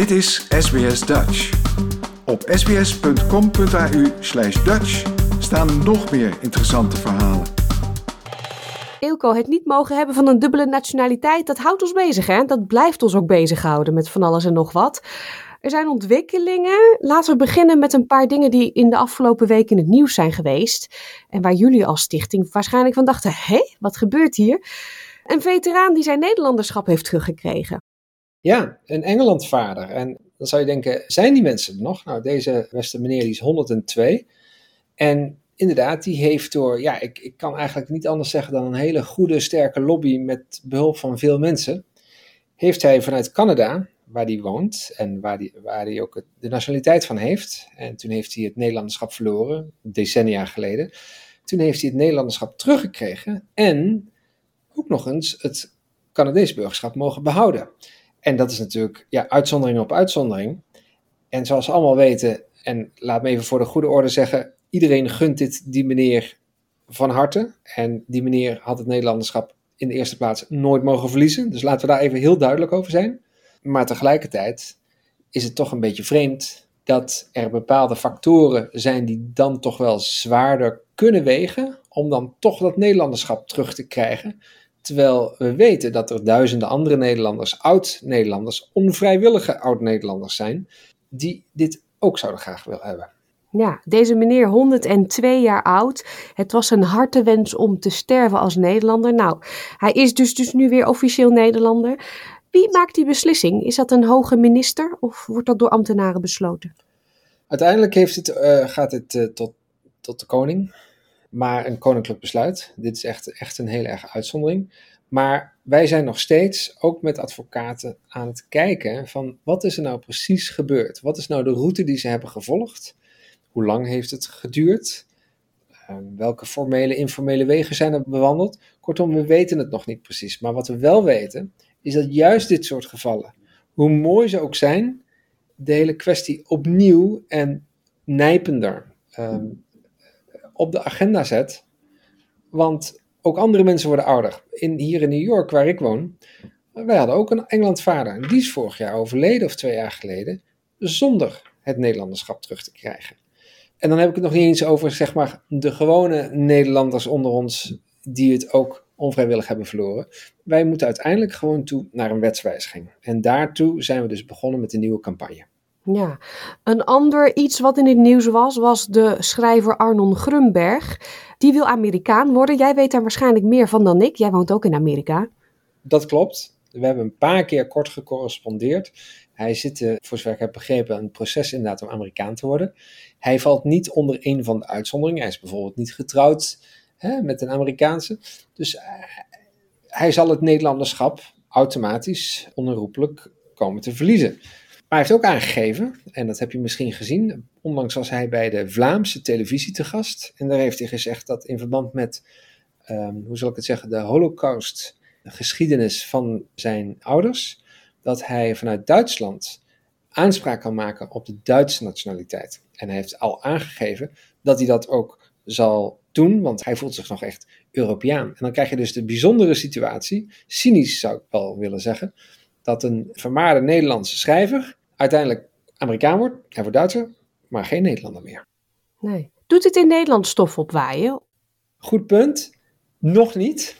Dit is SBS Dutch. Op sbs.com.au Dutch staan nog meer interessante verhalen. Ilko, het niet mogen hebben van een dubbele nationaliteit, dat houdt ons bezig hè? Dat blijft ons ook bezighouden met van alles en nog wat. Er zijn ontwikkelingen. Laten we beginnen met een paar dingen die in de afgelopen week in het nieuws zijn geweest. En waar jullie als stichting waarschijnlijk van dachten, hé, wat gebeurt hier? Een veteraan die zijn Nederlanderschap heeft teruggekregen. Ja, een Engelandvader. En dan zou je denken, zijn die mensen er nog? Nou, deze beste meneer die is 102. En inderdaad, die heeft door, ja, ik, ik kan eigenlijk niet anders zeggen dan een hele goede, sterke lobby met behulp van veel mensen, heeft hij vanuit Canada, waar hij woont en waar hij, waar hij ook de nationaliteit van heeft, en toen heeft hij het Nederlanderschap verloren, decennia geleden, toen heeft hij het Nederlanderschap teruggekregen en ook nog eens het Canadees burgerschap mogen behouden. En dat is natuurlijk ja, uitzondering op uitzondering. En zoals we allemaal weten, en laat me even voor de goede orde zeggen, iedereen gunt dit die meneer van harte. En die meneer had het Nederlanderschap in de eerste plaats nooit mogen verliezen. Dus laten we daar even heel duidelijk over zijn. Maar tegelijkertijd is het toch een beetje vreemd dat er bepaalde factoren zijn die dan toch wel zwaarder kunnen wegen om dan toch dat Nederlanderschap terug te krijgen. Terwijl we weten dat er duizenden andere Nederlanders, oud-Nederlanders, onvrijwillige oud-Nederlanders zijn, die dit ook zouden graag willen hebben. Ja, deze meneer 102 jaar oud. Het was een hartewens om te sterven als Nederlander. Nou, hij is dus, dus nu weer officieel Nederlander. Wie maakt die beslissing? Is dat een hoge minister of wordt dat door ambtenaren besloten? Uiteindelijk heeft het, uh, gaat het uh, tot, tot de koning maar een koninklijk besluit. Dit is echt, echt een hele erg uitzondering. Maar wij zijn nog steeds, ook met advocaten, aan het kijken van wat is er nou precies gebeurd? Wat is nou de route die ze hebben gevolgd? Hoe lang heeft het geduurd? Ehm, welke formele, informele wegen zijn er bewandeld? Kortom, we weten het nog niet precies. Maar wat we wel weten, is dat juist dit soort gevallen, hoe mooi ze ook zijn, de hele kwestie opnieuw en nijpender um, op de agenda zet. Want ook andere mensen worden ouder. In, hier in New York, waar ik woon, wij hadden ook een Engelandvader. En die is vorig jaar overleden, of twee jaar geleden, zonder het Nederlanderschap terug te krijgen. En dan heb ik het nog niet eens over, zeg maar, de gewone Nederlanders onder ons, die het ook onvrijwillig hebben verloren. Wij moeten uiteindelijk gewoon toe naar een wetswijziging. En daartoe zijn we dus begonnen met een nieuwe campagne. Ja, een ander iets wat in het nieuws was, was de schrijver Arnon Grunberg. Die wil Amerikaan worden. Jij weet daar waarschijnlijk meer van dan ik. Jij woont ook in Amerika. Dat klopt. We hebben een paar keer kort gecorrespondeerd. Hij zit, uh, voor zover ik heb begrepen, een proces inderdaad om Amerikaan te worden. Hij valt niet onder een van de uitzonderingen. Hij is bijvoorbeeld niet getrouwd hè, met een Amerikaanse. Dus uh, hij zal het Nederlanderschap automatisch, onherroepelijk komen te verliezen. Maar hij heeft ook aangegeven, en dat heb je misschien gezien, onlangs was hij bij de Vlaamse televisie te gast. En daar heeft hij gezegd dat in verband met, um, hoe zal ik het zeggen, de holocaust geschiedenis van zijn ouders, dat hij vanuit Duitsland aanspraak kan maken op de Duitse nationaliteit. En hij heeft al aangegeven dat hij dat ook zal doen, want hij voelt zich nog echt Europeaan. En dan krijg je dus de bijzondere situatie, cynisch zou ik wel willen zeggen, dat een vermaarde Nederlandse schrijver uiteindelijk Amerikaan wordt, hij wordt Duitser, maar geen Nederlander meer. Nee. Doet het in Nederland stof opwaaien? Goed punt. Nog niet.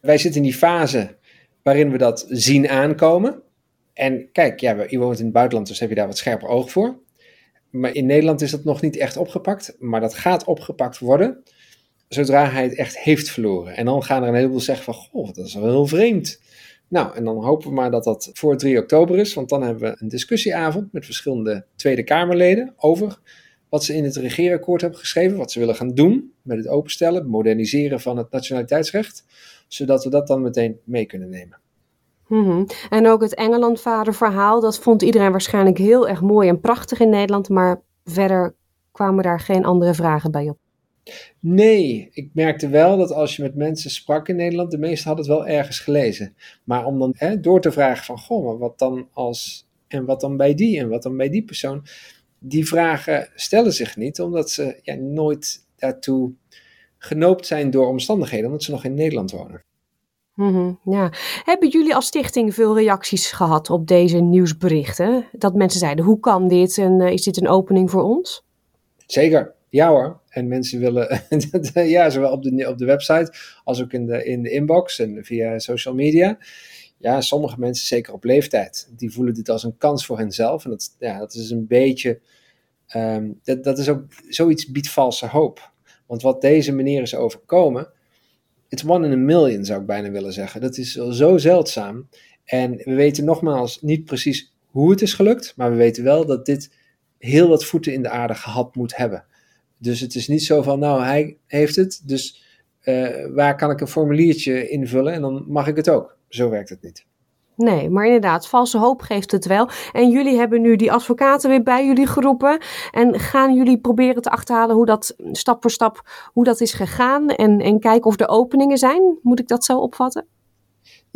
Wij zitten in die fase waarin we dat zien aankomen. En kijk, ja, je woont in het buitenland, dus heb je daar wat scherper oog voor. Maar in Nederland is dat nog niet echt opgepakt. Maar dat gaat opgepakt worden zodra hij het echt heeft verloren. En dan gaan er een heleboel zeggen van, goh, dat is wel heel vreemd. Nou, en dan hopen we maar dat dat voor 3 oktober is, want dan hebben we een discussieavond met verschillende Tweede Kamerleden over wat ze in het regeerakkoord hebben geschreven, wat ze willen gaan doen met het openstellen, moderniseren van het nationaliteitsrecht, zodat we dat dan meteen mee kunnen nemen. Mm En ook het Engelandvader-verhaal, dat vond iedereen waarschijnlijk heel erg mooi en prachtig in Nederland, maar verder kwamen daar geen andere vragen bij op. Nee, ik merkte wel dat als je met mensen sprak in Nederland, de meesten hadden het wel ergens gelezen. Maar om dan hè, door te vragen van, goh, maar wat dan als, en wat dan bij die en wat dan bij die persoon, die vragen stellen zich niet, omdat ze ja, nooit daartoe genoopt zijn door omstandigheden, omdat ze nog in Nederland wonen. Mhm, ja. Hebben jullie als stichting veel reacties gehad op deze nieuwsberichten? Dat mensen zeiden, hoe kan dit en is dit een opening voor ons? Zeker, ja. En mensen willen, ja, zowel op de, op de website als ook in de, in de inbox en via social media. Ja, sommige mensen, zeker op leeftijd, die voelen dit als een kans voor henzelf. En dat, ja, dat is een beetje, ehm, dat, dat is ook, zoiets biedt valse hoop. Want wat deze meneer is overkomen, it's one in a million zou ik bijna willen zeggen. Dat is zo zeldzaam. En we weten nogmaals niet precies hoe het is gelukt, maar we weten wel dat dit heel wat voeten in de aarde gehad moet hebben. Dus het is niet zo van, nou, hij heeft het, dus uh, waar kan ik een formuliertje invullen en dan mag ik het ook. Zo werkt het niet. Nee, maar inderdaad, valse hoop geeft het wel. En jullie hebben nu die advocaten weer bij jullie geroepen. En gaan jullie proberen te achterhalen hoe dat stap voor stap hoe dat is gegaan? En, en kijken of er openingen zijn? Moet ik dat zo opvatten?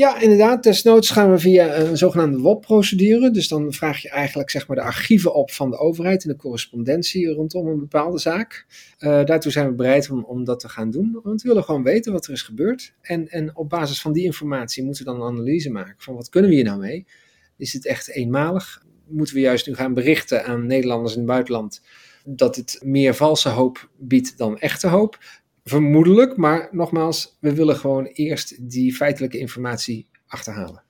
Ja, inderdaad. Desnoods gaan we via een zogenaamde WOP-procedure. Dus dan vraag je eigenlijk zeg maar, de archieven op van de overheid en de correspondentie rondom een bepaalde zaak. Uh, daartoe zijn we bereid om, om dat te gaan doen. Want we willen gewoon weten wat er is gebeurd. En, en op basis van die informatie moeten we dan een analyse maken van wat kunnen we hier nou mee? Is het echt eenmalig? Moeten we juist nu gaan berichten aan Nederlanders in het buitenland dat het meer valse hoop biedt dan echte hoop? Vermoedelijk, maar nogmaals, we willen gewoon eerst die feitelijke informatie achterhalen.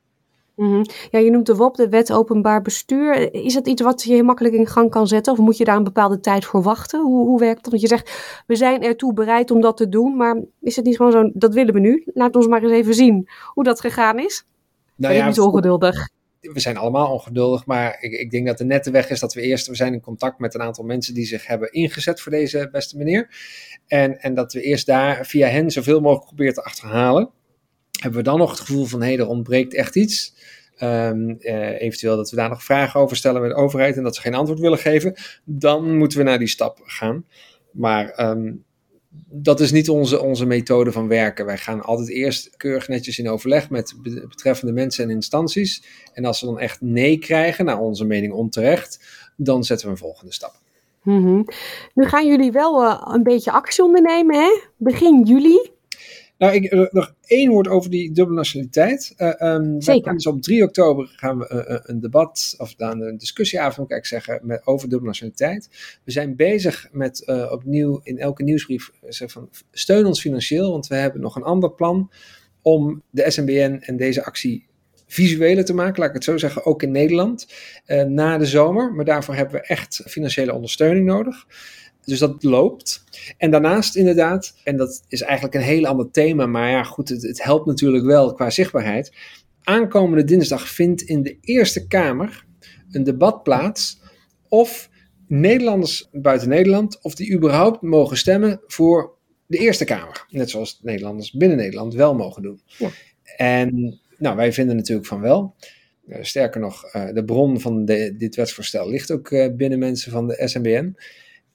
Mm Ja, je noemt de WOP, de Wet Openbaar Bestuur. Is dat iets wat je heel makkelijk in gang kan zetten? Of moet je daar een bepaalde tijd voor wachten? Hoe, hoe werkt dat? Want je zegt, we zijn ertoe bereid om dat te doen. Maar is het niet gewoon zo, dat willen we nu? Laat ons maar eens even zien hoe dat gegaan is. Nou ben ja, niet zo ongeduldig? We zijn allemaal ongeduldig, maar ik, ik, denk dat de nette weg is dat we eerst, we zijn in contact met een aantal mensen die zich hebben ingezet voor deze beste meneer. En, en dat we eerst daar via hen zoveel mogelijk proberen te achterhalen. Hebben we dan nog het gevoel van, hé, hey, er ontbreekt echt iets. Um, uh, eventueel dat we daar nog vragen over stellen met de overheid en dat ze geen antwoord willen geven. Dan moeten we naar die stap gaan. Maar um, dat is niet onze, onze methode van werken. Wij gaan altijd eerst keurig netjes in overleg met betreffende mensen en instanties. En als we dan echt nee krijgen, naar onze mening onterecht, dan zetten we een volgende stap. Mm Nu gaan jullie wel uh, een beetje actie ondernemen, hè? Begin juli. Nou, ik, eh, nog één woord over die dubbele nationaliteit. Uh, um, Zeker. Dus op 3 oktober gaan we uh, een debat, of dan een discussieavond, kan ik zeggen, met, over dubbele nationaliteit. We zijn bezig met uh, opnieuw in elke nieuwsbrief zeg van steun ons financieel, want we hebben nog een ander plan om de SNBN en deze actie visuele te maken, laat ik het zo zeggen, ook in Nederland, na de zomer. Maar daarvoor hebben we echt financiële ondersteuning nodig. Dus dat loopt. En daarnaast inderdaad, en dat is eigenlijk een heel ander thema, maar ja goed, het, het helpt natuurlijk wel qua zichtbaarheid. Aankomende dinsdag vindt in de Eerste Kamer een debat plaats of Nederlanders buiten Nederland, of die überhaupt mogen stemmen voor de Eerste Kamer. Net zoals Nederlanders binnen Nederland wel mogen doen. Ja. En nou, wij vinden natuurlijk van wel. Uh, sterker nog, uh, de bron van de, dit wetsvoorstel ligt ook uh, binnen mensen van de SNBN.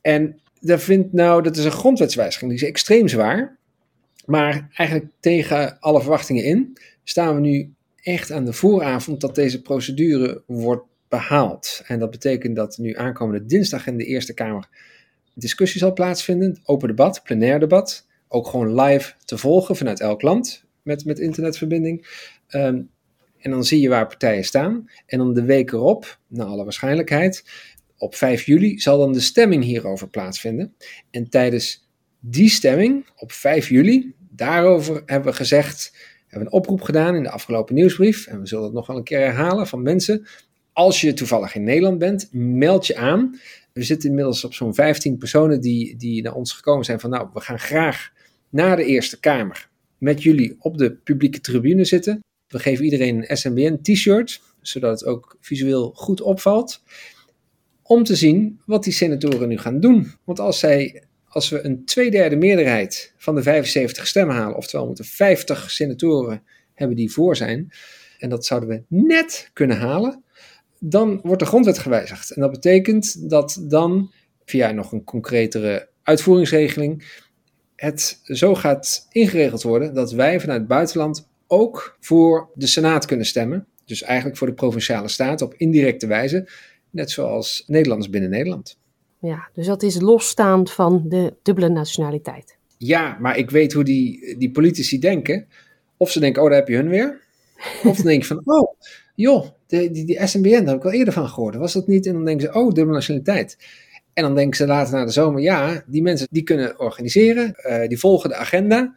En daar vindt nou, dat is een grondwetswijziging, die is extreem zwaar. Maar eigenlijk tegen alle verwachtingen in staan we nu echt aan de vooravond dat deze procedure wordt behaald. En dat betekent dat nu aankomende dinsdag in de Eerste Kamer discussie zal plaatsvinden. Open debat, plenair debat. Ook gewoon live te volgen vanuit elk land met, met internetverbinding. Ehm, en dan zie je waar partijen staan. En dan de week erop, naar alle waarschijnlijkheid, op 5 juli zal dan de stemming hierover plaatsvinden. En tijdens die stemming, op 5 juli, daarover hebben we gezegd, hebben een oproep gedaan in de afgelopen nieuwsbrief. En we zullen het nog wel een keer herhalen van mensen. Als je toevallig in Nederland bent, meld je aan. We zitten inmiddels op zo'n 15 personen die, die naar ons gekomen zijn van nou, we gaan graag naar de Eerste Kamer met jullie op de publieke tribune zitten. We geven iedereen een SNBN t-shirt, zodat het ook visueel goed opvalt om te zien wat die senatoren nu gaan doen. Want als, zij, als we een tweederde meerderheid van de 75 stemmen halen, oftewel moeten 50 senatoren hebben die voor zijn, en dat zouden we net kunnen halen, dan wordt de grondwet gewijzigd. En dat betekent dat dan, via nog een concretere uitvoeringsregeling, het zo gaat ingeregeld worden dat wij vanuit het buitenland ook voor de Senaat kunnen stemmen. Dus eigenlijk voor de provinciale staten op indirecte wijze. Net zoals Nederlanders binnen Nederland. Ja, dus dat is losstaand van de dubbele nationaliteit. Ja, maar ik weet hoe die, die politici denken. Of ze denken, oh, daar heb je hun weer. Of dan denk je van, oh, joh, die, die, die SNBN, daar heb ik al eerder van gehoord. Was dat niet? En dan denken ze, oh, dubbele nationaliteit. En dan denken ze later na de zomer, ja, die mensen die kunnen organiseren, uh, die volgen de agenda,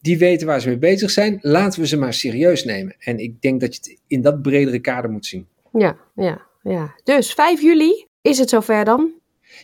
die weten waar ze mee bezig zijn. Laten we ze maar serieus nemen. En ik denk dat je het in dat bredere kader moet zien. Ja, ja, ja. Dus 5 juli is het zover dan?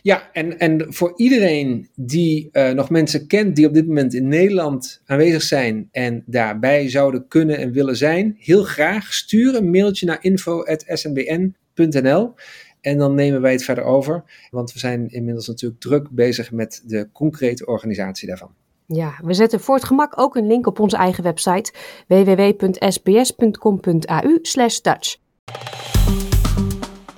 Ja, en, en voor iedereen die uh, nog mensen kent die op dit moment in Nederland aanwezig zijn en daarbij zouden kunnen en willen zijn, heel graag stuur een mailtje naar info.snbn.nl en dan nemen wij het verder over, want we zijn inmiddels natuurlijk druk bezig met de concrete organisatie daarvan. Ja, we zetten voor het gemak ook een link op onze eigen website www.sbs.com.au/dutch.